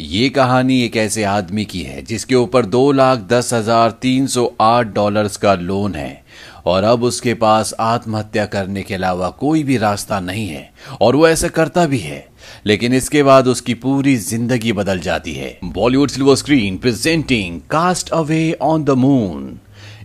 ये कहानी एक ऐसे आदमी की है जिसके ऊपर दो लाख दस हज़ार तीन सौ आठ डॉलर्स का लोन है और अब उसके पास आत्महत्या करने के अलावा कोई भी रास्ता नहीं है और वो ऐसा करता भी है। लेकिन इसके बाद उसकी पूरी ज़िंदगी बदल जाती है। Bollywood silver screen presenting cast away on the moon.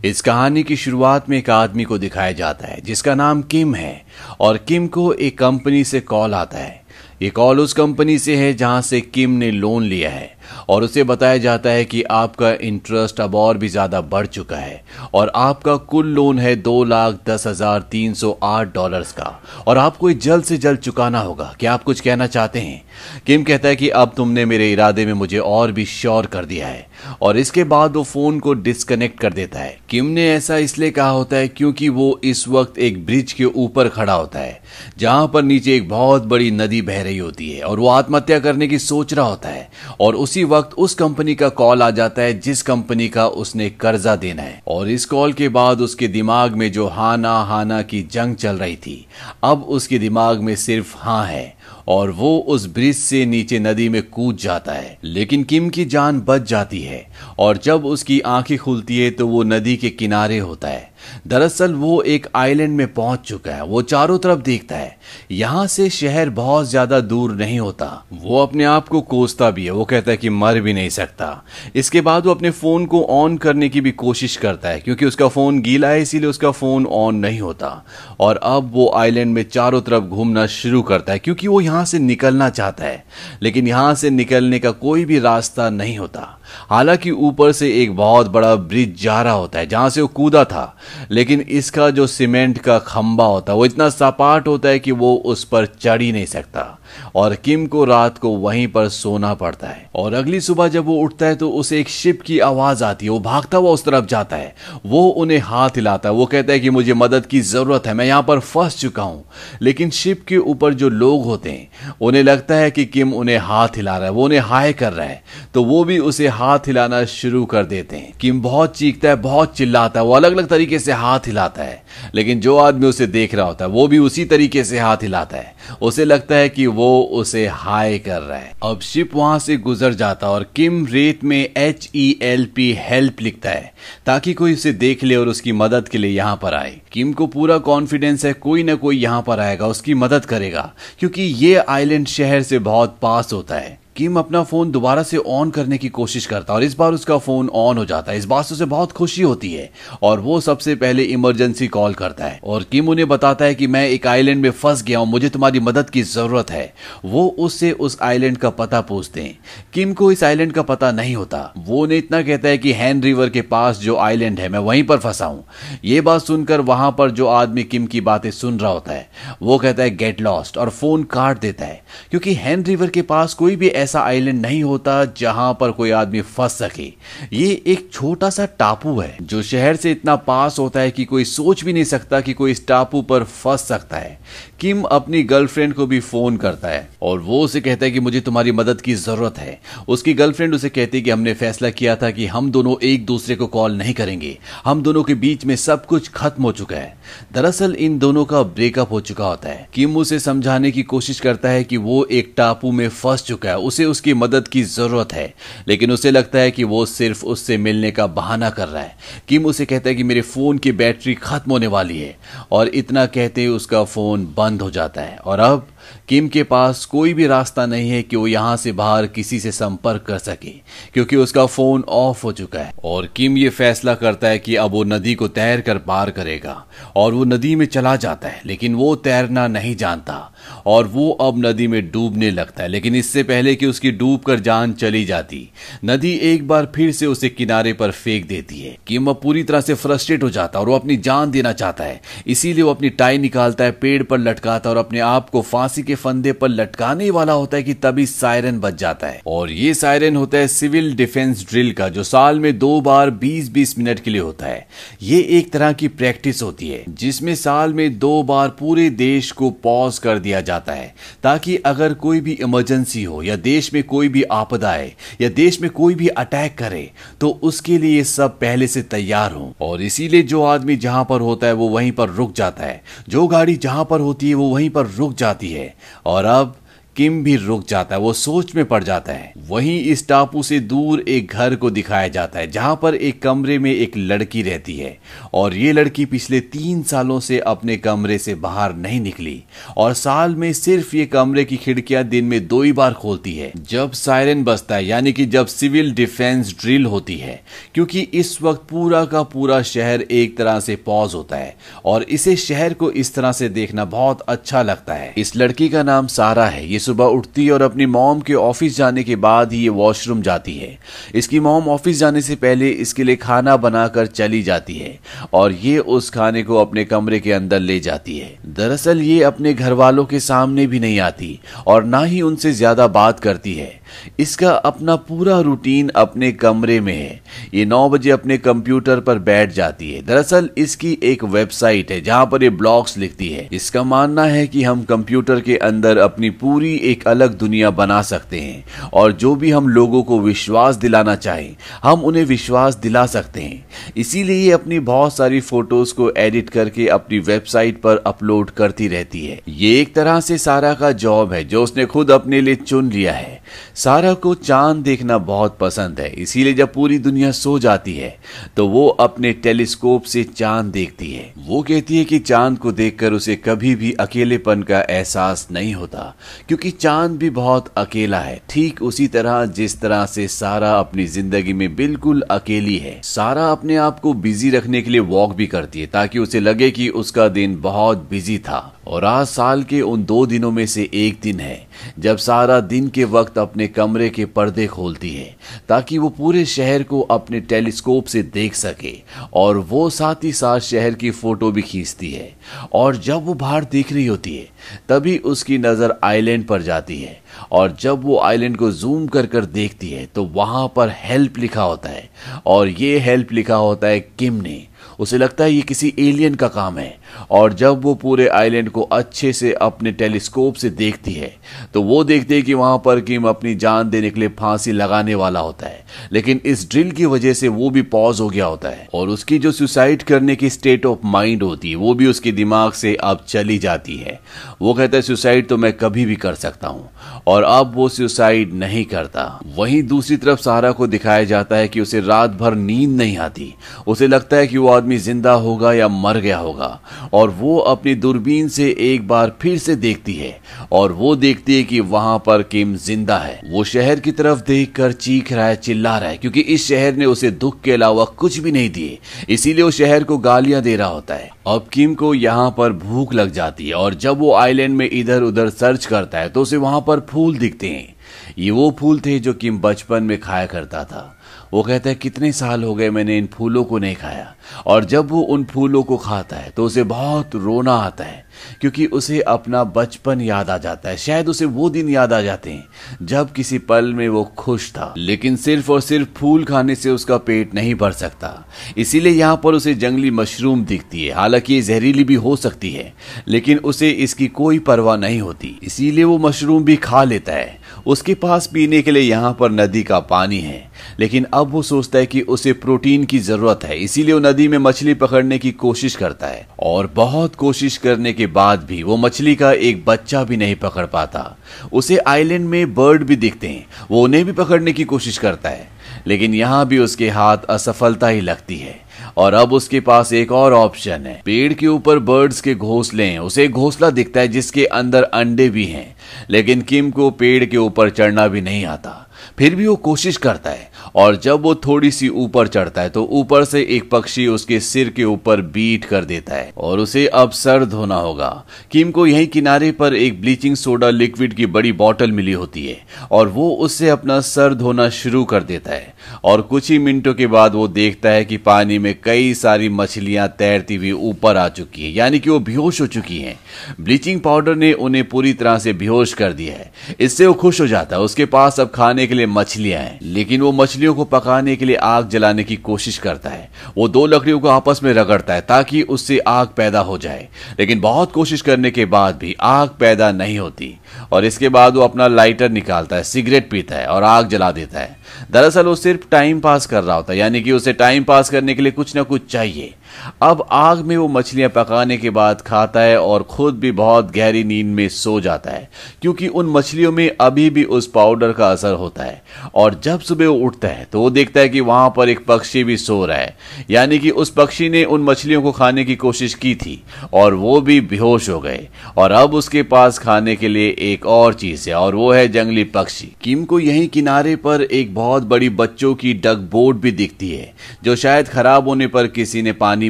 इस कहानी की शुरुआत में एक आदमी को दिखाया जाता है जिसका नाम किम है और किम को एक कंपनी से कॉल आता है। ये कॉल उस कंपनी से है जहाँ से किम ने लोन लिया है। और उसे बताया जाता है कि आपका इंटरेस्ट अब और भी ज़्यादा बढ़ चुका है और आपका कुल लोन है दो लाख दस हज़ार तीन सौ आठ डॉलर्स का। और आपको जल्द से जल्द चुकाना होगा। क्या आप कुछ कहना चाहते हैं? किम कहता है कि अब तुमने मेरे इरादे में मुझे और भी श्योर कर दिया है और इसके बाद वो फ़ोन को डिस्कनेक्ट कर देता है। किम ने ऐसा इसलिए कहा होता है क्योंकि वो इस वक्त एक ब्रिज के ऊपर खड़ा होता है, जहाँ पर नीचे एक बहुत बड़ी नदी बह रही होती है और वो आत्महत्या करने की सोच रहा होता है और उसी वक्त उस कंपनी का कॉल आ जाता है, जिस कंपनी का उसने कर्जा देना है। और इस कॉल के बाद उसके दिमाग में जो हाना हाना की जंग चल रही थी, अब उसके दिमाग में सिर्फ़ हाँ है, और वो उस ब्रिज से नीचे नदी में कूद जाता है। लेकिन किम की जान बच जाती है, और जब उसकी आँखें खुलती है तो वो नदी के किनारे होता है। दरअसल वो एक आइलैंड में पहुँच चुका है। वो चारों तरफ़ देखता है। यहाँ से शहर बहुत ज़्यादा दूर नहीं होता। वो अपने आप को कोसता भी है। वो कहता है कि मर भी नहीं सकता। इसके बाद वो अपने फ़ोन को ऑन करने की भी कोशिश करता है, क्योंकि उसका फ़ोन गीला है, इसीलिए उसका फ़ोन ऑन नहीं होता। और अब वो आइलैंड में चारों तरफ़ घूमना शुरू करता है, क्योंकि वो यहाँ से निकलना चाहता है। लेकिन यहाँ से निकलने का कोई भी रास्ता नहीं होता। हालाँकि ऊपर से एक बहुत बड़ा ब्रिज जा रहा होता है, जहाँ से वो कूदा था। लेकिन इसका जो सीमेंट का खंबा होता है, वो इतना सपाट होता है कि वो उस पर चढ़ ही नहीं सकता। और किम को रात को वहीं पर सोना पड़ता है। और अगली सुबह जब वो उठता है तो उसे एक शिप की आवाज़ आती है। वो भागता हुआ उस तरफ़ जाता है। वो उन्हें हाथ हिलाता है। वो कहता है कि मुझे मदद की ज़रूरत है, मैं यहाँ पर फंस चुका हूँ। लेकिन शिप के ऊपर जो लोग होते हैं, उन्हें लगता है कि किम उन्हें हाथ हिला रहा है, वो उन्हें हाय कर रहा है। तो वो भी उसे हाथ हिलाना शुरू कर देते हैं। किम बहुत चीखता है, बहुत चिल्लाता है, वो अलग अलग तरीके से हाथ हिलाता है। लेकिन जो आदमी उसे देख रहा होता है, वो भी उसी तरीके से हाथ हिलाता है। उसे लगता है कि वो उसे हाय कर रहा है। अब शिप वहाँ से गुजर जाता और किम रेत में H E L P help लिखता है, ताकि कोई उसे देख ले और उसकी मदद के लिए यहाँ पर आए। किम को पूरा कॉन्फिडेंस है, कोई ना कोई यहाँ पर आएगा, उसकी मदद करेगा, क्योंकि ये आइलैंड शहर से बहुत पास होता है। किम अपना फ़ोन दोबारा से ऑन करने की कोशिश करता है और इस बार उसका फ़ोन ऑन हो जाता है। इस बात से उसे बहुत खुशी होती है और वो सबसे पहले इमरजेंसी कॉल करता है। और किम उन्हें बताता है कि मैं एक आइलैंड में फंस गया हूँ, मुझे तुम्हारी मदद की ज़रूरत है। वो उससे उस आइलैंड का पता पूछते हैं। किम को इस आइलैंड का पता नहीं होता। वो उन्हें इतना कहता है कि हैन रिवर के पास जो आइलैंड है, मैं वहीं पर फंसा हूँ। ये बात सुनकर वहाँ पर जो आदमी किम की बातें सुन रहा होता है, वो कहता है गेट लॉस्ट और फ़ोन काट देता है। क्योंकि हैन रिवर के पास कोई भी ऐसा आइलैंड नहीं होता जहाँ पर कोई आदमी फंस सके। ये एक छोटा सा टापू है, जो शहर से इतना पास होता है कि कोई सोच भी नहीं सकता कि कोई इस टापू पर फंस सकता है। किम अपनी गर्लफ्रेंड को भी फ़ोन करता है और वो उसे कहता है कि मुझे तुम्हारी मदद की ज़रूरत है। उसकी गर्लफ्रेंड उसे कहती है कि हमने फैसला किया था कि हम दोनों एक दूसरे को कॉल नहीं करेंगे। हम दोनों के बीच में सब कुछ खत्म हो चुका है। दरअसल इन दोनों का ब्रेकअप हो चुका होता है। किम उसे समझाने की कोशिश करता है कि वो एक टापू में फंस चुका है। उसे उसकी मदद की ज़रूरत है, लेकिन उसे लगता है कि वो सिर्फ़ उससे मिलने का बहाना कर रहा है। किम उसे कहता है कि मेरे फ़ोन की बैटरी खत्म होने वाली है, और इतना कहते ही उसका फ़ोन बंद हो जाता है। और अब किम के पास कोई भी रास्ता नहीं है कि वो यहाँ से बाहर किसी से संपर्क कर सके, क्योंकि उसका फ़ोन ऑफ़ हो चुका है। और किम ये फैसला करता है कि अब वो नदी को तैर कर पार करेगा, और वो नदी में चला जाता है, लेकिन वो तैरना नहीं जानता, और वो अब नदी में डूबने लगता है। लेकिन इससे पहले कि उसकी डूब कर जान चली जाती, नदी एक बार फिर से उसे किनारे पर फेंक देती है। किम अब पूरी तरह से फ्रस्ट्रेट हो जाता है, और वो अपनी जान देना चाहता है। इसीलिए वो अपनी टाई निकालता है, पेड़ पर लटकाता है, और अपने आप को फांसी के फंदे पर लटकाने वाला होता है कि तभी सायरन बज जाता है। और ये सायरन होता है सिविल डिफेंस ड्रिल का, जो साल में दो बार 20-20 मिनट के लिए होता है। ये एक तरह की प्रैक्टिस होती है, जिसमें साल में दो बार पूरे देश को पॉज कर दिया जाता है, ताकि अगर कोई भी इमरजेंसी हो, या देश में कोई भी आपदा आए, या देश में कोई भी अटैक करे तो उसके लिए सब पहले से तैयार हो। और इसीलिए जो आदमी जहाँ पर होता है, वो वहीं पर रुक जाता है। जो गाड़ी जहाँ पर होती है, वो वहीं पर रुक जाती है। और अब किम भी रुक जाता है, वो सोच में पड़ जाता है। वहीं इस टापू से दूर एक घर को दिखाया जाता है, जहाँ पर एक कमरे में एक लड़की रहती है। और ये लड़की पिछले तीन सालों से अपने कमरे से बाहर नहीं निकली। और साल में सिर्फ़ ये कमरे की खिड़कियाँ दिन में दो ही बार खोलती है। जब सायरन बजता है, यानी कि जब सिविल डिफेंस ड्रिल होती है, क्योंकि इस वक्त पूरा का पूरा शहर एक तरह से पॉज होता है। और इसे शहर को इस तरह से देखना बहुत अच्छा लगता है। इस लड़की का नाम सारा है, ये सुबह उठती है और अपनी मॉम के ऑफ़िस जाने के बाद ही ये वॉशरूम जाती है। इसकी मॉम ऑफ़िस जाने से पहले इसके लिए खाना बनाकर चली जाती है और ये उस खाने को अपने कमरे के अंदर ले जाती है। दरअसल ये अपने घर वालों के सामने भी नहीं आती और ना ही उनसे ज़्यादा बात करती है। इसका अपना पूरा रूटीन अपने कमरे में है। ये नौ बजे अपने कंप्यूटर पर बैठ जाती है। दरअसल इसकी एक वेबसाइट है, जहाँ पर ये ब्लॉग्स लिखती है। इसका मानना है कि हम कंप्यूटर के अंदर अपनी पूरी एक अलग दुनिया बना सकते हैं, और जो भी हम लोगों को विश्वास दिलाना चाहें, हम उन्हें विश्वास दिला सकते हैं। इसीलिए ये अपनी बहुत सारी फ़ोटोज़ को एडिट करके अपनी वेबसाइट पर अपलोड करती रहती है। ये एक तरह से सारा का जॉब है, जो उसने खुद अपने लिए चुन लिया है। सारा को चाँद देखना बहुत पसंद है, इसीलिए जब पूरी दुनिया सो जाती है तो वो अपने टेलीस्कोप से चाँद देखती है। वो कहती है कि चाँद को देखकर उसे कभी भी अकेलेपन का एहसास नहीं होता, क्योंकि चाँद भी बहुत अकेला है। ठीक उसी तरह जिस तरह से सारा अपनी ज़िंदगी में बिल्कुल अकेली है, सारा अपने आप को बिज़ी रखने के लिए वॉक भी करती है, ताकि उसे लगे कि उसका दिन बहुत बिज़ी था। और आज साल के उन दो दिनों में से एक दिन है, जब सारा दिन के वक्त अपने कमरे के पर्दे खोलती है, ताकि वो पूरे शहर को अपने टेलीस्कोप से देख सके, और वो साथ ही साथ शहर की फ़ोटो भी खींचती है। और जब वो बाहर देख रही होती है, तभी उसकी नज़र आइलैंड पर जाती है, और जब वो आइलैंड को जूम कर कर देखती है तो वहाँ पर हेल्प लिखा होता है, और ये हेल्प लिखा होता है किम ने। उसे लगता है ये किसी एलियन का काम है और जब वो पूरे आइलैंड को अच्छे से अपने टेलीस्कोप से देखती है तो वो देखते हैं कि वहाँ पर किम अपनी जान देने के लिए फांसी लगाने वाला होता है। लेकिन इस ड्रिल की वजह से वो भी पॉज हो गया होता है और उसकी जो सुसाइड करने की स्टेट ऑफ़ माइंड होती है, वो भी उसके दिमाग से अब चली जाती है। वो कहता है, सुसाइड तो मैं कभी भी कर सकता हूँ। और अब वो सुसाइड नहीं करता। वहीं दूसरी तरफ़ सारा को दिखाया जाता है कि उसे रात भर नींद नहीं आती। उसे लगता है कि वो आदमी ज़िंदा होगा या मर गया होगा। और वो अपनी दूरबीन से एक बार फिर से देखती है और वो देखती है कि वहाँ पर किम ज़िंदा है। वो शहर की तरफ़ देखकर चीख रहा है, चिल्ला रहा है, क्योंकि इस शहर ने उसे दुख के अलावा कुछ भी नहीं दिए। इसीलिए वो शहर को गालियाँ दे रहा होता है। अब किम को यहाँ पर भूख लग जाती है और जब वो आइलैंड में इधर उधर सर्च करता है तो उसे वहाँ पर फूल दिखते हैं। ये वो फूल थे जो किम बचपन में खाया करता था। वो कहता है, कितने साल हो गए मैंने इन फूलों को नहीं खाया। और जब वो उन फूलों को खाता है तो उसे बहुत रोना आता है, क्योंकि उसे अपना बचपन याद आ जाता है। शायद उसे वो दिन याद आ जाते हैं, जब किसी पल में वो खुश था। लेकिन सिर्फ़ और सिर्फ़ फूल खाने से उसका पेट नहीं भर सकता। इसीलिए यहाँ पर उसे जंगली मशरूम दिखती है। हालाँकि ये जहरीली भी हो सकती है, लेकिन उसे इसकी कोई परवाह नहीं होती। इसीलिए वो मशरूम भी खा लेता है। उसके पास पीने के लिए यहाँ पर नदी का पानी है, लेकिन अब वो सोचता है कि उसे प्रोटीन की ज़रूरत है। इसीलिए वो में मछली पकड़ने की कोशिश करता है और बहुत कोशिश करने के बाद भी वो मछली का एक बच्चा भी नहीं पकड़ पाता। उसे आइलैंड में बर्ड भी दिखते हैं, वो उन्हें भी पकड़ने की कोशिश करता है। लेकिन यहाँ भी उसके हाथ असफलता ही लगती है। और अब उसके पास एक और ऑप्शन है। पेड़ के ऊपर बर्ड्स के घोंसले हैं, उसे घोंसला दिखता है जिसके अंदर अंडे भी हैं। लेकिन किम को पेड़ के ऊपर चढ़ना भी नहीं आता। फिर भी वो कोशिश करता है और जब वो थोड़ी सी ऊपर चढ़ता है तो ऊपर से एक पक्षी उसके सिर के ऊपर बीट कर देता है और उसे अब सर धोना होगा। किम को यही किनारे पर एक ब्लीचिंग सोडा लिक्विड की बड़ी बॉटल मिली होती है और वो उससे अपना सर धोना शुरू कर देता है। और कुछ ही मिनटों के बाद वो देखता है कि पानी में कई सारी मछलियाँ तैरती हुई ऊपर आ चुकी है, यानी कि वो बेहोश हो चुकी हैं। ब्लीचिंग पाउडर ने उन्हें पूरी तरह से बेहोश कर दिया है। इससे वो खुश हो जाता है। उसके पास अब खाने के लिए मछलियाँ हैं, लेकिन वो मछलियों को पकाने के लिए आग जलाने की कोशिश करता है। वो दो लकड़ियों को आपस में रगड़ता है ताकि उससे आग पैदा हो जाए। लेकिन बहुत कोशिश करने के बाद भी आग पैदा नहीं होती। और इसके बाद वो अपना लाइटर निकालता है सिगरेट पीता है और आग जला देता है। दरअसल वो सिर्फ़ टाइम पास कर रहा होता है, यानी कि उसे टाइम पास करने के लिए कुछ ना कुछ चाहिए। अब आग में वो मछलियाँ पकाने के बाद खाता है और खुद भी बहुत गहरी नींद में सो जाता है, क्योंकि उन मछलियों में अभी भी उस पाउडर का असर होता है। और जब सुबह वो उठता है तो वो देखता है कि वहाँ पर एक पक्षी भी सो रहा है। यानी कि उस पक्षी ने उन मछलियों को खाने की कोशिश की थी, और वो भी बेहोश हो गए। और अब उसके पास खाने के लिए एक और चीज़ है, और वो है जंगली पक्षी। किम को यही किनारे पर एक बहुत बड़ी बच्चों की डग बोट भी दिखती है, जो शायद खराब होने पर किसी ने पानी पानी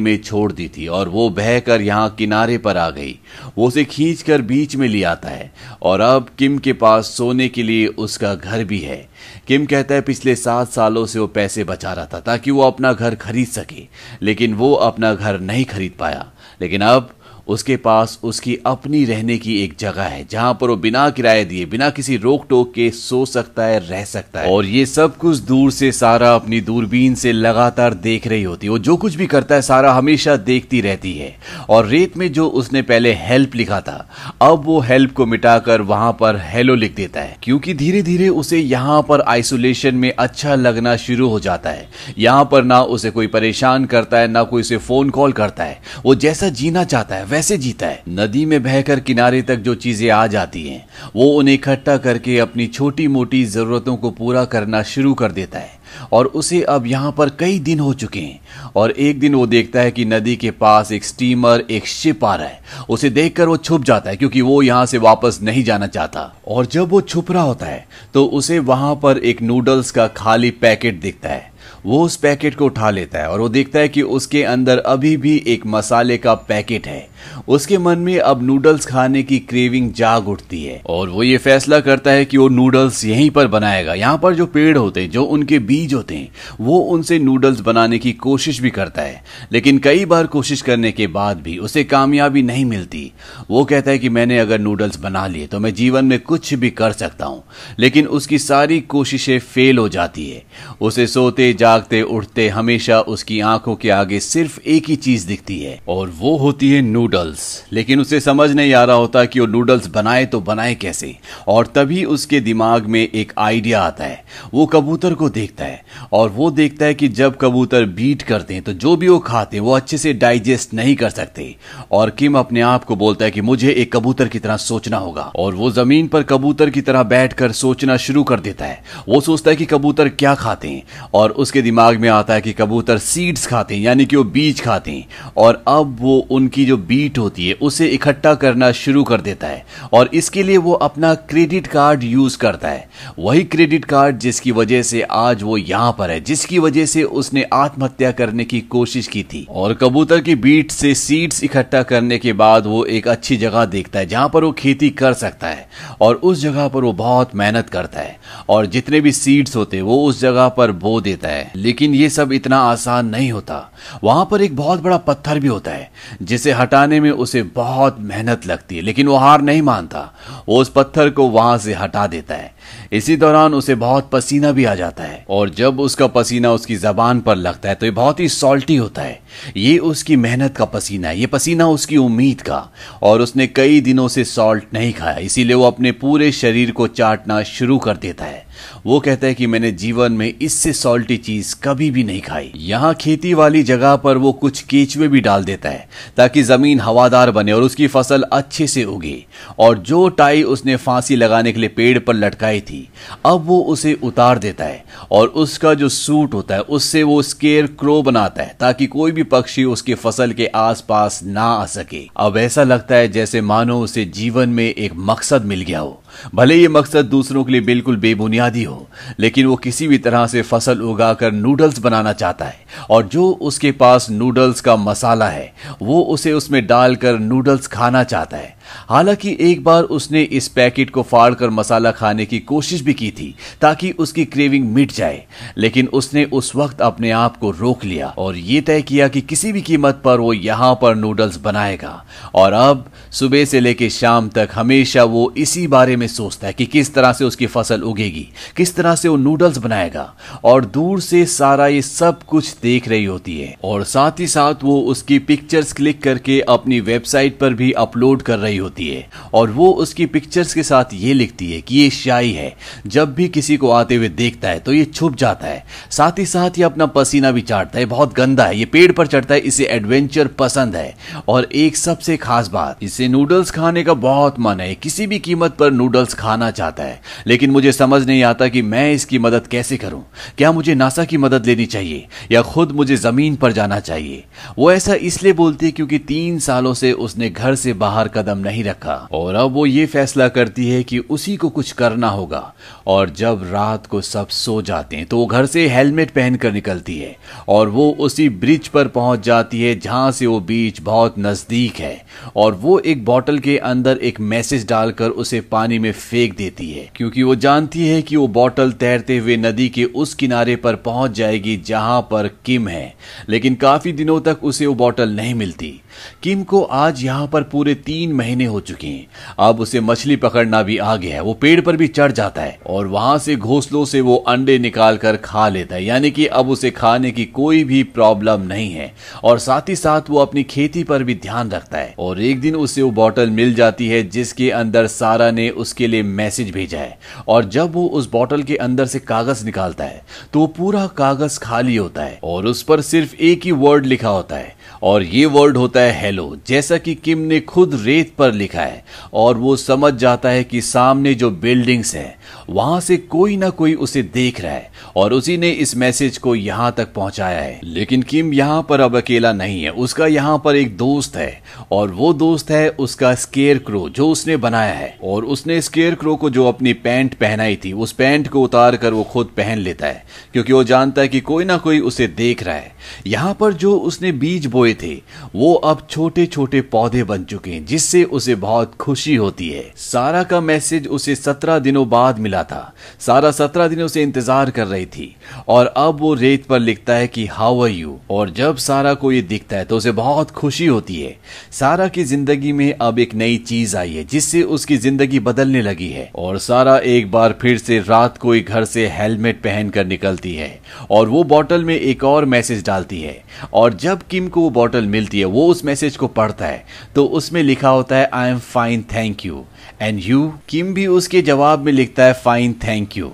में छोड़ दी थी और वो बहकर यहाँ किनारे पर आ गई। वो उसे खींचकर बीच में ले आता है और अब किम के पास सोने के लिए उसका घर भी है। किम कहता है, पिछले सात सालों से वो पैसे बचा रहा था ताकि वो अपना घर खरीद सके, लेकिन वो अपना घर नहीं खरीद पाया। लेकिन अब उसके पास उसकी अपनी रहने की एक जगह है, जहाँ पर वो बिना किराए दिए, बिना किसी रोक टोक के सो सकता है, रह सकता है। और ये सब कुछ दूर से सारा अपनी दूरबीन से लगातार देख रही होती है। वो जो कुछ भी करता है, सारा हमेशा देखती रहती है। और रेत में जो उसने पहले हेल्प लिखा था, अब वो हेल्प को मिटाकर वहाँ पर हेलो लिख देता है। क्योंकि धीरे धीरे उसे यहाँ पर आइसोलेशन में अच्छा लगना शुरू हो जाता है। यहाँ पर ना उसे कोई परेशान करता है, ना कोई उसे फ़ोन कॉल करता है। वो जैसा जीना चाहता है वैसे जीता है। नदी में बहकर किनारे तक जो चीज़ें आ जाती हैं, वो उन्हें इकट्ठा करके अपनी छोटी मोटी जरूरतों को पूरा करना शुरू कर देता है। और उसे अब यहाँ पर कई दिन हो चुके हैं और एक दिन वो देखता है कि नदी के पास एक स्टीमर एक शिप आ रहा है। उसे देखकर वो छुप जाता है क्योंकि वो यहाँ से वापस नहीं जाना चाहता। और जब वो छुप रहा होता है तो उसे वहाँ पर एक नूडल्स का खाली पैकेट दिखता है। वो उस पैकेट को उठा लेता है और वो देखता है कि उसके अंदर अभी भी एक मसाले का पैकेट है। उसके मन में अब नूडल्स खाने की क्रेविंग जाग उठती है और वो ये फैसला करता है कि वो नूडल्स यहीं पर बनाएगा। यहाँ पर जो पेड़ होते हैं, जो उनके बीज होते हैं, वो उनसे नूडल्स बनाने की कोशिश भी करता है। लेकिन कई बार कोशिश करने के बाद भी उसे कामयाबी नहीं मिलती। वो कहता है कि मैंने अगर नूडल्स बना लिए तो मैं जीवन में कुछ भी कर सकता हूँ, लेकिन उसकी सारी कोशिशें फेल हो जाती है। उसे सोते जागते, उठते हमेशा उसकी आँखों के आगे सिर्फ़ एक ही चीज़ दिखती है, और वो होती है नूडल्स लेकिन उसे समझ नहीं आ रहा होता कि वो नूडल्स बनाए तो बनाए कैसे। और तभी उसके दिमाग में एक आइडिया आता है। वो कबूतर को देखता है, और वो देखता है कि जब कबूतर बीट करते हैं तो जो भी वो खाते हैं, वो अच्छे से डाइजेस्ट नहीं कर सकते। और किम अपने आप को बोलता है कि मुझे एक कबूतर की तरह सोचना होगा। और वो ज़मीन पर कबूतर की तरह बैठकर सोचना शुरू कर देता है। वो सोचता है कि कबूतर क्या खाते हैं, और उसके दिमाग में आता है कि कबूतर सीड्स खाते हैं, यानी कि वो बीज खाते हैं। और अब वो उनकी जो बीट होती है, उसे इकट्ठा करना शुरू कर देता है। और इसके लिए वो अपना क्रेडिट कार्ड यूज़ करता है। वही क्रेडिट कार्ड जिसकी वजह से आज वो यहाँ पर है, जिसकी वजह से उसने आत्महत्या करने की कोशिश की थी। और कबूतर की बीट से सीड्स इकट्ठा करने के बाद वो एक अच्छी जगह देखता है, जहाँ पर वो खेती कर सकता है। और उस जगह पर वो बहुत मेहनत करता है। और जितने भी सीड्स होते हैं, वो उस जगह पर बो देता है। लेकिन ये सब इतना आसान नहीं होता। वहाँ पर एक बहुत बड़ा पत्थर भी होता है, जिसे हटाने में उसे बहुत मेहनत लगती है, लेकिन वो हार नहीं मानता। वो उस पत्थर को वहाँ से हटा देता है। इसी दौरान उसे बहुत पसीना भी आ जाता है। और जब उसका पसीना उसकी जबान पर लगता है तो ये बहुत ही सॉल्टी होता है। ये उसकी मेहनत का पसीना है, ये पसीना उसकी उम्मीद का। और उसने कई दिनों से सॉल्ट नहीं खाया, इसीलिए वो अपने पूरे शरीर को चाटना शुरू कर देता है। वो कहता है कि मैंने जीवन में इससे सॉल्टी चीज़ कभी भी नहीं खाई। यहाँ खेती वाली जगह पर वो कुछ केचवे भी डाल देता है, ताकि ज़मीन हवादार बने और उसकी फ़सल अच्छे से उगे। और जो टाई उसने फांसी लगाने के लिए पेड़ पर लटकाई थी। अब वो उसे उतार देता है और उसका जो सूट होता है, उससे वो स्केयर क्रो बनाता है ताकि कोई भी पक्षी उसकी फ़सल के आसपास ना आ सके। अब ऐसा लगता है जैसे मानो उसे जीवन में एक मकसद मिल गया हो। भले ये मकसद दूसरों के लिए बिल्कुल बेबुनियादी हो, लेकिन वो किसी भी तरह से फ़सल उगाकर नूडल्स बनाना चाहता है। और जो उसके पास नूडल्स का मसाला है, वो उसे उसमें डालकर नूडल्स खाना चाहता है। हालाँकि एक बार उसने इस पैकेट को फाड़कर मसाला खाने की कोशिश भी की थी, ताकि उसकी क्रेविंग मिट जाए, लेकिन उसने उस वक्त अपने आप को रोक लिया और ये तय किया कि किसी भी कीमत पर वो यहाँ पर नूडल्स बनाएगा। और अब सुबह से लेकर शाम तक हमेशा वो इसी बारे में सोचता है कि किस तरह से उसकी फ़सल उगेगी, किस तरह से वो नूडल्स बनाएगा और दूर से सारा ये सब कुछ देख रही होती है। और साथ ही साथ वो उसकी पिक्चर्स क्लिक करके अपनी वेबसाइट पर भी अपलोड कर रही होती है। और वो उसकी पिक्चर्स के साथ ये लिखती है कि ये शाई है। जब भी किसी को आते हुए देखता है तो ये छुप जाता है। साथ ही साथ ये अपना पसीना भी चाटता है। बहुत गंदा है। ये पेड़ पर चढ़ता है। इसे एडवेंचर पसंद है। और एक सबसे खास बात, इसे नूडल्स खाने का बहुत मन है। किसी भी कीमत पर नूडल्स खाना चाहता है, लेकिन मुझे समझ नहीं आता कि मैं इसकी मदद कैसे करूँ। क्या मुझे नासा की मदद लेनी चाहिए, या खुद मुझे ज़मीन पर जाना चाहिए? वो ऐसा इसलिए बोलती है क्योंकि तीन सालों से उसने घर से बाहर कदम नहीं रखा। और अब वो ये फैसला करती है कि उसी को कुछ करना होगा। और जब रात को सब सो जाते हैं तो वो घर से हेलमेट पहनकर निकलती है। और वो उसी ब्रिज पर पहुँच जाती है, जहाँ से वो बीच बहुत नज़दीक है। और वो एक बॉटल के अंदर एक मैसेज डालकर उसे पानी में फेंक देती है, क्योंकि वो जानती है कि वो बॉटल तैरते हुए नदी के उस किनारे पर पहुँच जाएगी जहाँ पर किम है। लेकिन काफ़ी दिनों तक उसे वो बॉटल नहीं मिलती। किम को आज यहाँ पर पूरे तीन महीने हो चुके हैं। अब उसे मछली पकड़ना भी आ गया है, वो पेड़ पर भी चढ़ जाता है और वहाँ से घोंसलों से वो अंडे निकाल कर खा लेता है, यानी कि अब उसे खाने की कोई भी प्रॉब्लम नहीं है। और साथ ही साथ वो अपनी खेती पर भी ध्यान रखता है और एक दिन उसे वो बॉटल मिल जाती है, जिसके अंदर सारा ने उसके लिए मैसेज भेजा है। और जब वो उस बॉटल के अंदर से कागज़ निकालता है तो वो पूरा कागज़ खाली होता है और उस पर सिर्फ़ एक ही वर्ड लिखा होता है। और ये वर्ड होता है हेलो, जैसा कि किम ने खुद रेत पर लिखा है, और वो समझ जाता है कि सामने जो बिल्डिंग्स है वहाँ से कोई ना कोई उसे देख रहा है और उसी ने इस मैसेज को यहाँ तक पहुँचाया है। लेकिन किम यहाँ पर अब अकेला नहीं है। उसका यहाँ पर एक दोस्त है और वो दोस्त है उसका स्केयर क्रो जो उसने बनाया है। और उसने स्केयर क्रो को जो अपनी पैंट पहनाई थी, उस पैंट को उतार कर वो खुद पहन लेता है, क्योंकि वो जानता है कि कोई ना कोई उसे देख रहा है। यहाँ पर जो उसने बीज बोए थे, वो अब छोटे छोटे पौधे बन चुके हैं, जिससे उसे बहुत खुशी होती है। सारा का मैसेज उसे सत्रह दिनों बाद मिला था। सारा सत्रह दिनों से इंतज़ार कर रही थी। और अब वो रेत पर लिखता है कि हाउ आर यू और जब सारा को ये दिखता है तो उसे बहुत खुशी होती है। सारा की ज़िंदगी में अब एक नई चीज़ आई है, जिससे उसकी ज़िंदगी बदलने लगी है। और सारा एक बार फिर से रात को ही घर से हेलमेट पहनकर निकलती है। और वो बॉटल में एक और मैसेज डालती है। और जब किम को वो बॉटल मिलती है, वो उस मैसेज को पढ़ता है। तो उसमें लिखा होता है I am fine thank you and you Kim भी उसके जवाब में लिखता है फाइन थैंक यू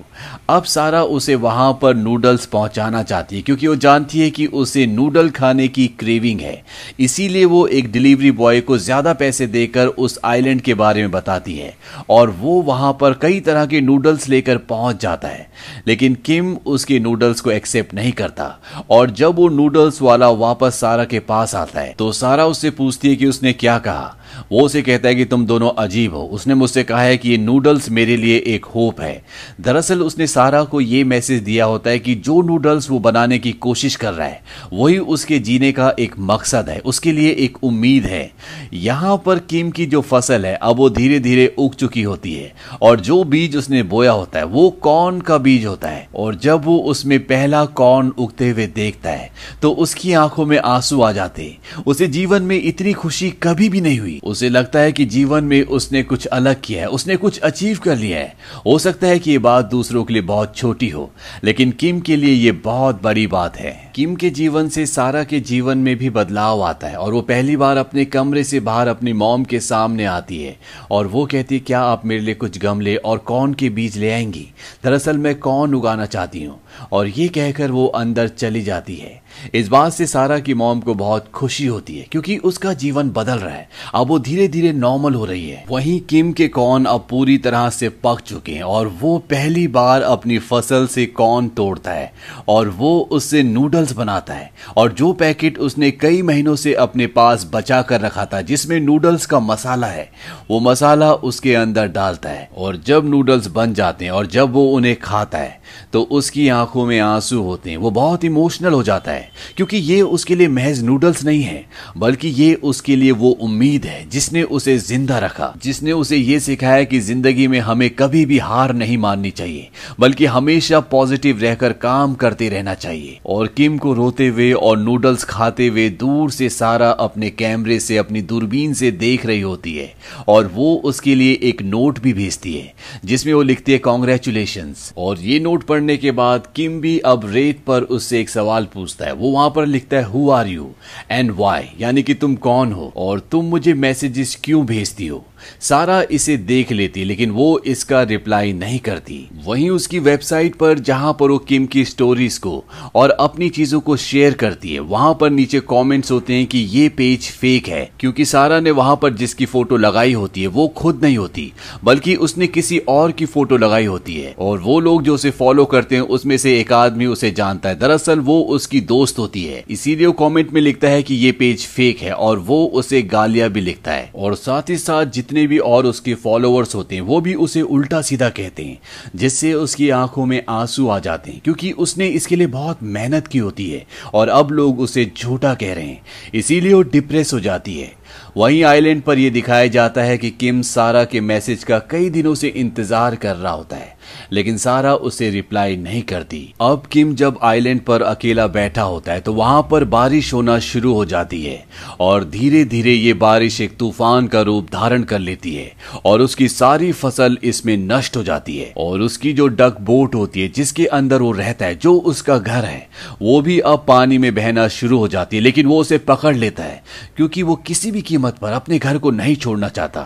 अब सारा उसे वहाँ पर नूडल्स पहुंचाना चाहती है, क्योंकि वो जानती है कि उसे नूडल खाने की क्रेविंग है। इसीलिए वो एक डिलीवरी बॉय को ज़्यादा पैसे देकर उस आइलैंड के बारे में बताती है। और वो वहाँ पर कई तरह के नूडल्स लेकर पहुँच जाता है। लेकिन किम उसके नूडल्स को एक्सेप्ट नहीं करता। और जब वो नूडल्स वाला वापस सारा के पास आता है तो सारा उससे पूछती है कि उसने क्या कहा। वो उसे कहता है कि तुम दोनों अजीब हो। उसने मुझसे कहा है कि ये नूडल्स मेरे लिए एक होप है। दरअसल उसने सारा को ये मैसेज दिया होता है कि जो नूडल्स वो बनाने की कोशिश कर रहा है, वही उसके जीने का एक मकसद है, उसके लिए एक उम्मीद है। यहाँ पर किम की जो फ़सल है, अब वो धीरे धीरे उग चुकी होती है, और जो बीज उसने बोया होता है, वो कॉर्न का बीज होता है? और जब वो उसमें पहला कॉर्न उगते हुए देखता है तो उसकी आँखों में आँसू आ जाते उसे जीवन में इतनी खुशी कभी भी नहीं हुई। उसे लगता है कि जीवन में उसने कुछ अलग किया है, उसने कुछ अचीव कर लिया है। हो सकता है कि ये बात दूसरों के लिए बहुत छोटी हो, लेकिन किम के लिए ये बहुत बड़ी बात है। किम के जीवन से सारा के जीवन में भी बदलाव आता है, और वो पहली बार अपने कमरे से बाहर अपनी मॉम के सामने आती है, और वो कहती है, क्या आप मेरे लिए कुछ गमले और कौन के बीज ले आएँगी? दरअसल मैं कौन उगाना चाहती हूँ। और ये कहकर वो अंदर चली जाती है। इस बात से सारा की मॉम को बहुत खुशी होती है, क्योंकि उसका जीवन बदल रहा है। अब वो धीरे धीरे नॉर्मल हो रही है। वहीं किम के कौन अब पूरी तरह से पक चुके हैं, और वो पहली बार अपनी फ़सल से कौन तोड़ता है, और वो उससे नूडल्स बनाता है। और जो पैकेट उसने कई महीनों से अपने पास बचा कर रखा था, जिसमें नूडल्स का मसाला है, वो मसाला उसके अंदर डालता है। और जब नूडल्स बन जाते हैं, और जब वो उन्हें खाता है तो उसकी आँखों में आँसू होते हैं। वो बहुत इमोशनल हो जाता है, क्योंकि ये उसके लिए महज नूडल्स नहीं है, बल्कि ये उसके लिए वो उम्मीद है, जिसने उसे ज़िंदा रखा, जिसने उसे ये सिखाया कि ज़िंदगी में हमें कभी भी हार नहीं माननी चाहिए, बल्कि हमेशा पॉजिटिव रहकर काम करते रहना चाहिए। और किम को रोते हुए और नूडल्स खाते हुए दूर से सारा अपने कैमरे से, अपनी दूरबीन से देख रही होती है, और वो उसके लिए एक नोट भी भेजती है, जिसमें वो लिखती है कॉन्ग्रेचुलेशन और ये नोट पढ़ने के बाद किम भी अब रेत पर उससे एक सवाल पूछता है। वो वहाँ पर लिखता है who are you and why यानी कि तुम कौन हो और तुम मुझे मैसेजेस क्यों भेजती हो? सारा इसे देख लेती, लेकिन वो इसका रिप्लाई नहीं करती। वहीं उसकी वेबसाइट पर, जहाँ पर वो किम की स्टोरीज को और अपनी चीज़ों को शेयर करती है, वहाँ पर नीचे कमेंट्स होते हैं कि ये पेज फेक है, क्योंकि सारा ने वहाँ पर जिसकी फ़ोटो लगाई होती है, वो खुद नहीं होती, बल्कि उसने किसी और की फ़ोटो लगाई होती है। और वो लोग जो उसे फॉलो करते हैं, उसमें से एक आदमी उसे जानता है। दरअसल वो उसकी दोस्त होती है। इसीलिए वो कॉमेंट में लिखता है कि ये पेज फेक है, और वो उसे गालियाँ भी लिखता है। और साथ ही साथ जितने भी और उसके फॉलोअर्स होते हैं, वो भी उसे उल्टा सीधा कहते हैं, जिससे उसकी आँखों में आँसू आ जाते हैं, क्योंकि उसने इसके लिए बहुत मेहनत की होती है, और अब लोग उसे झूठा कह रहे हैं। इसीलिए वो डिप्रेस हो जाती है। वहीं आइलैंड पर यह दिखाया जाता है कि किम सारा के मैसेज का कई दिनों से इंतज़ार कर रहा होता है। लेकिन सारा उसे रिप्लाई नहीं करती। अब किम जब आइलैंड पर अकेला बैठा होता है तो वहाँ पर बारिश होना शुरू हो जाती है और धीरे धीरे ये बारिश एक तूफ़ान का रूप धारण कर लेती है और उसकी सारी फ़सल इसमें नष्ट हो जाती है और उसकी जो डक बोट होती है, जिसके अंदर वो रहता है, जो उसका घर है, वो भी अब पानी में बहना शुरू हो जाती है, लेकिन वो उसे पकड़ लेता है, क्योंकि वो किसी भी कीमत पर अपने घर को नहीं छोड़ना चाहता।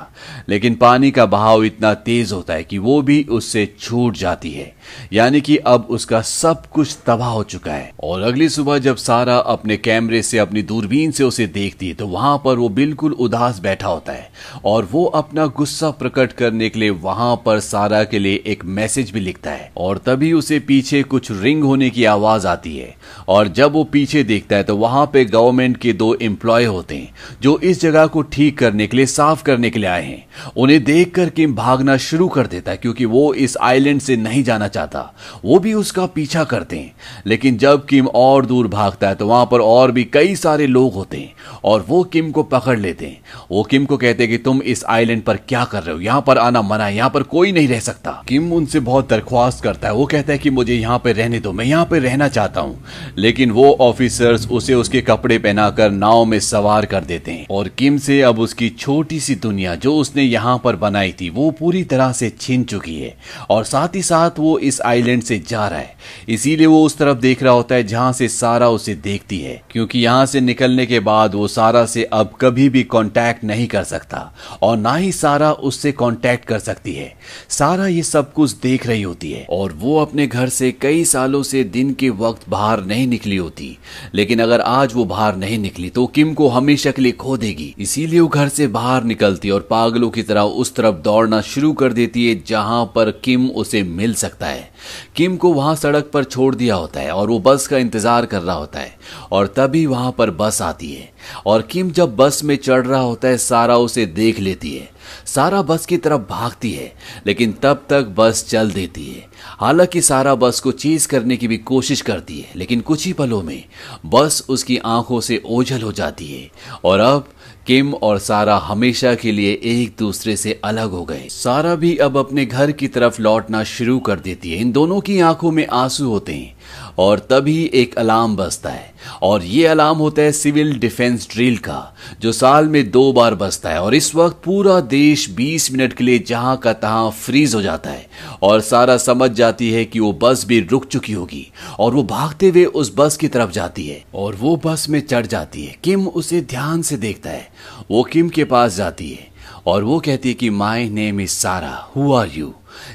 लेकिन पानी का बहाव इतना तेज होता है कि वो भी उससे छूट जाती है। यानी कि अब उसका सब कुछ तबाह हो चुका है। और अगली सुबह जब सारा अपने कैमरे से, अपनी दूरबीन से उसे देखती है तो वहाँ पर वो बिल्कुल उदास बैठा होता है। और वो अपना गुस्सा प्रकट करने के लिए वहाँ पर सारा के लिए एक मैसेज भी लिखता है। और तभी उसे पीछे कुछ रिंग होने की आवाज़ आती है। और जब वो पीछे देखता है तो वहाँ पे गवर्नमेंट के दो एम्प्लॉय होते हैं, जो इस जगह को ठीक करने के लिए, साफ़ करने के लिए आए हैं। उन्हें देखकर किम भागना शुरू कर देता है, क्योंकि वो इस आइलैंड से नहीं जाना चाहता। वो भी उसका पीछा करते हैं। लेकिन जब किम और दूर भागता है तो वहाँ पर और भी कई सारे लोग होते हैं और वो किम को पकड़ लेते हैं। वो किम को कहते हैं कि तुम इस आइलैंड पर क्या कर रहे हो? यहाँ पर आना मना है, यहाँ पर कोई नहीं रह सकता। किम उनसे बहुत दरख्वास्त करता है। वो कहता है कि मुझे यहाँ पे रहने दो, मैं यहाँ पे रहना चाहता हूँ। लेकिन वो ऑफिसर्स उसे उसके कपड़े पहनाकर नाव में सवार कर देते हैं। और किम से अब उसकी छोटी सी दुनिया जो उसने यहाँ पर बनाई थी, वो पूरी तरह से छिन चुकी है। और साथ ही साथ वो इस आइलैंड से जा रहा है। इसीलिए वो उस तरफ़ देख रहा होता है जहाँ से सारा उसे देखती है, क्योंकि यहाँ से निकलने के बाद वो सारा से अब कभी भी कांटेक्ट नहीं कर सकता, और ना ही सारा उससे कांटेक्ट कर सकती है। सारा ये सब कुछ देख रही होती है, और वो अपने घर से कई सालों से दिन के वक्त बाहर नहीं निकली होती। लेकिन अगर आज वो बाहर नहीं निकली तो किम को हमेशा के लिए खो देगी। इसीलिए वो घर से बाहर निकलती और पागलों की तरह उस तरफ़ दौड़ना शुरू कर देती है, जहाँ पर किम उसे मिल सकता है। किम को वहाँ सड़क पर छोड़ दिया होता है और वो बस का इंतज़ार कर रहा होता है और तभी वहाँ पर बस आती है। और किम जब बस में चढ़ रहा होता है, सारा उसे देख लेती है। सारा बस की तरफ़ भागती है, लेकिन तब तक बस चल देती है। हालाँकि सारा बस को चीज़ करने की भी कोशिश करती है, लेकिन कुछ ही पलों में बस उसकी आँखों से ओझल हो जाती है, और अब किम और सारा हमेशा के लिए एक दूसरे से अलग हो गए। सारा भी अब अपने घर की तरफ़ लौटना शुरू कर देती है। इन दोनों की आँखों में आँसू होते हैं। और तभी एक अलार्म बजता है। और ये अलार्म होता है सिविल डिफेंस ड्रिल का, जो साल में दो बार बजता है। और इस वक्त पूरा देश 20 मिनट के लिए जहाँ का तहां फ्रीज हो जाता है। और सारा समझ जाती है कि वो बस भी रुक चुकी होगी। और वो भागते हुए उस बस की तरफ़ जाती है। और वो बस में चढ़ जाती है। किम उसे ध्यान से देखता है। वो किम के पास जाती है। और वो कहती है कि my name is Sara who are you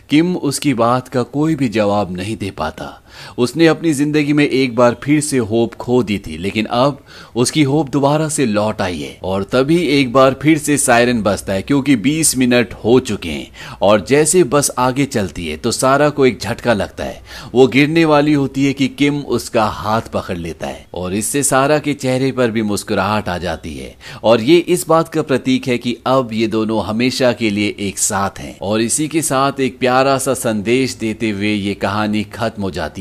Kim उसकी बात का कोई भी जवाब नहीं दे पाता। उसने अपनी ज़िंदगी में एक बार फिर से होप खो दी थी, लेकिन अब उसकी होप दोबारा से लौट आई है और तभी एक बार फिर से सायरन बजता है, क्योंकि 20 मिनट हो चुके हैं और जैसे बस आगे चलती है तो सारा को एक झटका लगता है। वो गिरने वाली होती है कि किम उसका हाथ पकड़ लेता है और इससे सारा के चेहरे पर भी मुस्कुराहट आ जाती है। और ये इस बात का प्रतीक है कि अब ये दोनों हमेशा के लिए एक साथ हैं और इसी के साथ एक प्यारा सा संदेश देते हुए ये कहानी खत्म हो जाती है।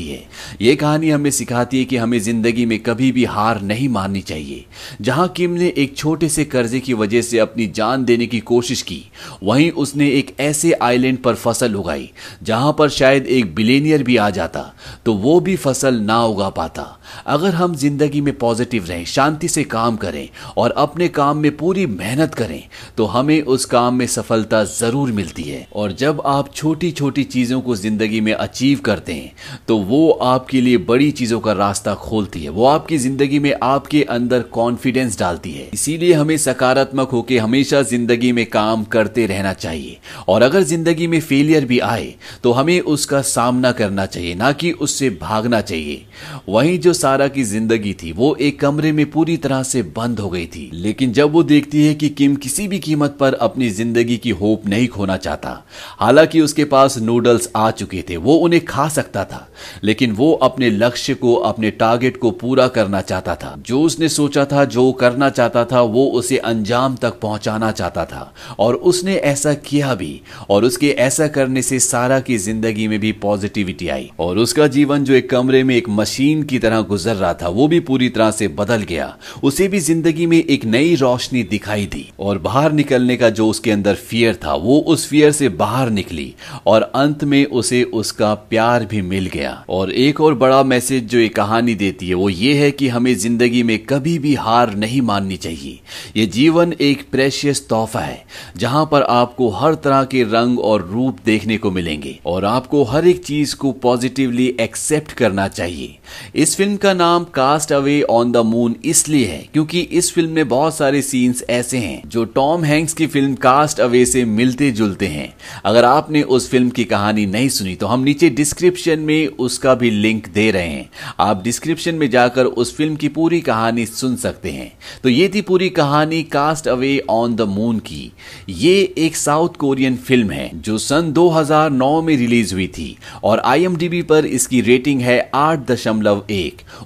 ये कहानी हमें सिखाती है कि हमें ज़िंदगी में कभी भी हार नहीं माननी चाहिए। जहाँ किम ने एक छोटे से कर्जे की वजह से अपनी जान देने की कोशिश की, वहीं उसने एक ऐसे आइलैंड पर फ़सल उगाई, जहाँ पर शायद एक बिलेनियर भी आ जाता तो वो भी फ़सल ना उगा पाता। अगर हम ज़िंदगी में पॉजिटिव रहें, शांति से काम करें और अपने काम में पूरी मेहनत करें तो हमें उस काम में सफलता ज़रूर मिलती है। और जब आप छोटी छोटी चीज़ों को ज़िंदगी में अचीव करते हैं तो वो आपके लिए बड़ी चीज़ों का रास्ता खोलती है। वो आपकी ज़िंदगी में आपके अंदर कॉन्फिडेंस डालती है। इसीलिए हमें सकारात्मक होकर हमेशा ज़िंदगी में काम करते रहना चाहिए। और अगर ज़िंदगी में फेलियर भी आए तो हमें उसका सामना करना चाहिए, ना कि उससे भागना चाहिए। वहीं जो सारा की ज़िंदगी थी, वो एक कमरे में पूरी तरह से बंद हो गई थी। लेकिन जब वो देखती है कि किम किसी भी कीमत पर अपनी ज़िंदगी की होप नहीं खोना चाहता, हालाँकि उसके पास नूडल्स आ चुके थे, वो उन्हें खा सकता था। लेकिन वो अपने लक्ष्य को, अपने टारगेट को पूरा करना चाहता था। जो उसने सोचा था, जो करना चाहता था, वो उसे अंजाम तक पहुंचाना चाहता था। और उसने ऐसा किया भी, और उसके ऐसा करने से सारा की ज़िंदगी में भी पॉजिटिविटी आई। और उसका जीवन जो एक कमरे में एक मशीन की तरह गुजर रहा था, वो भी पूरी तरह से बदल गया। उसे भी ज़िंदगी में एक नई रोशनी दिखाई दी। और बाहर निकलने का जो उसके अंदर फियर था, वो उस फियर से बाहर निकली। और अंत में उसे उसका प्यार भी मिल गया। और एक और बड़ा मैसेज जो ये कहानी देती है, वो ये है कि हमें ज़िंदगी में कभी भी हार नहीं माननी चाहिए। ये जीवन एक प्रेशियस तोहफा है, जहाँ पर आपको हर तरह के रंग और रूप देखने को मिलेंगे और आपको हर एक चीज़ को पॉजिटिवली एक्सेप्ट करना चाहिए। इस फ़िल्म का नाम cast away on the moon इसलिए है, क्योंकि इस फ़िल्म में बहुत सारे सीन्स ऐसे हैं, जो टॉम हैंक्स की फ़िल्म कास्ट अवे से मिलते जुलते हैं। अगर आपने उस फ़िल्म की कहानी नहीं सुनी तो हम नीचे डिस्क्रिप्शन में उसका भी लिंक दे रहे हैं। आप डिस्क्रिप्शन में जाकर उस फ़िल्म की पूरी कहानी सुन सकते हैं। तो ये थी पूरी कहानी cast away on the moon की। ये एक साउथ कोरियन फ़िल्म है, जो सन 2009 में रिलीज़ हुई थी और आईएमडीबी पर इसकी रेटिंग है आठ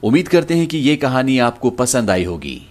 उम्मीद करते हैं कि ये कहानी आपको पसंद आई होगी।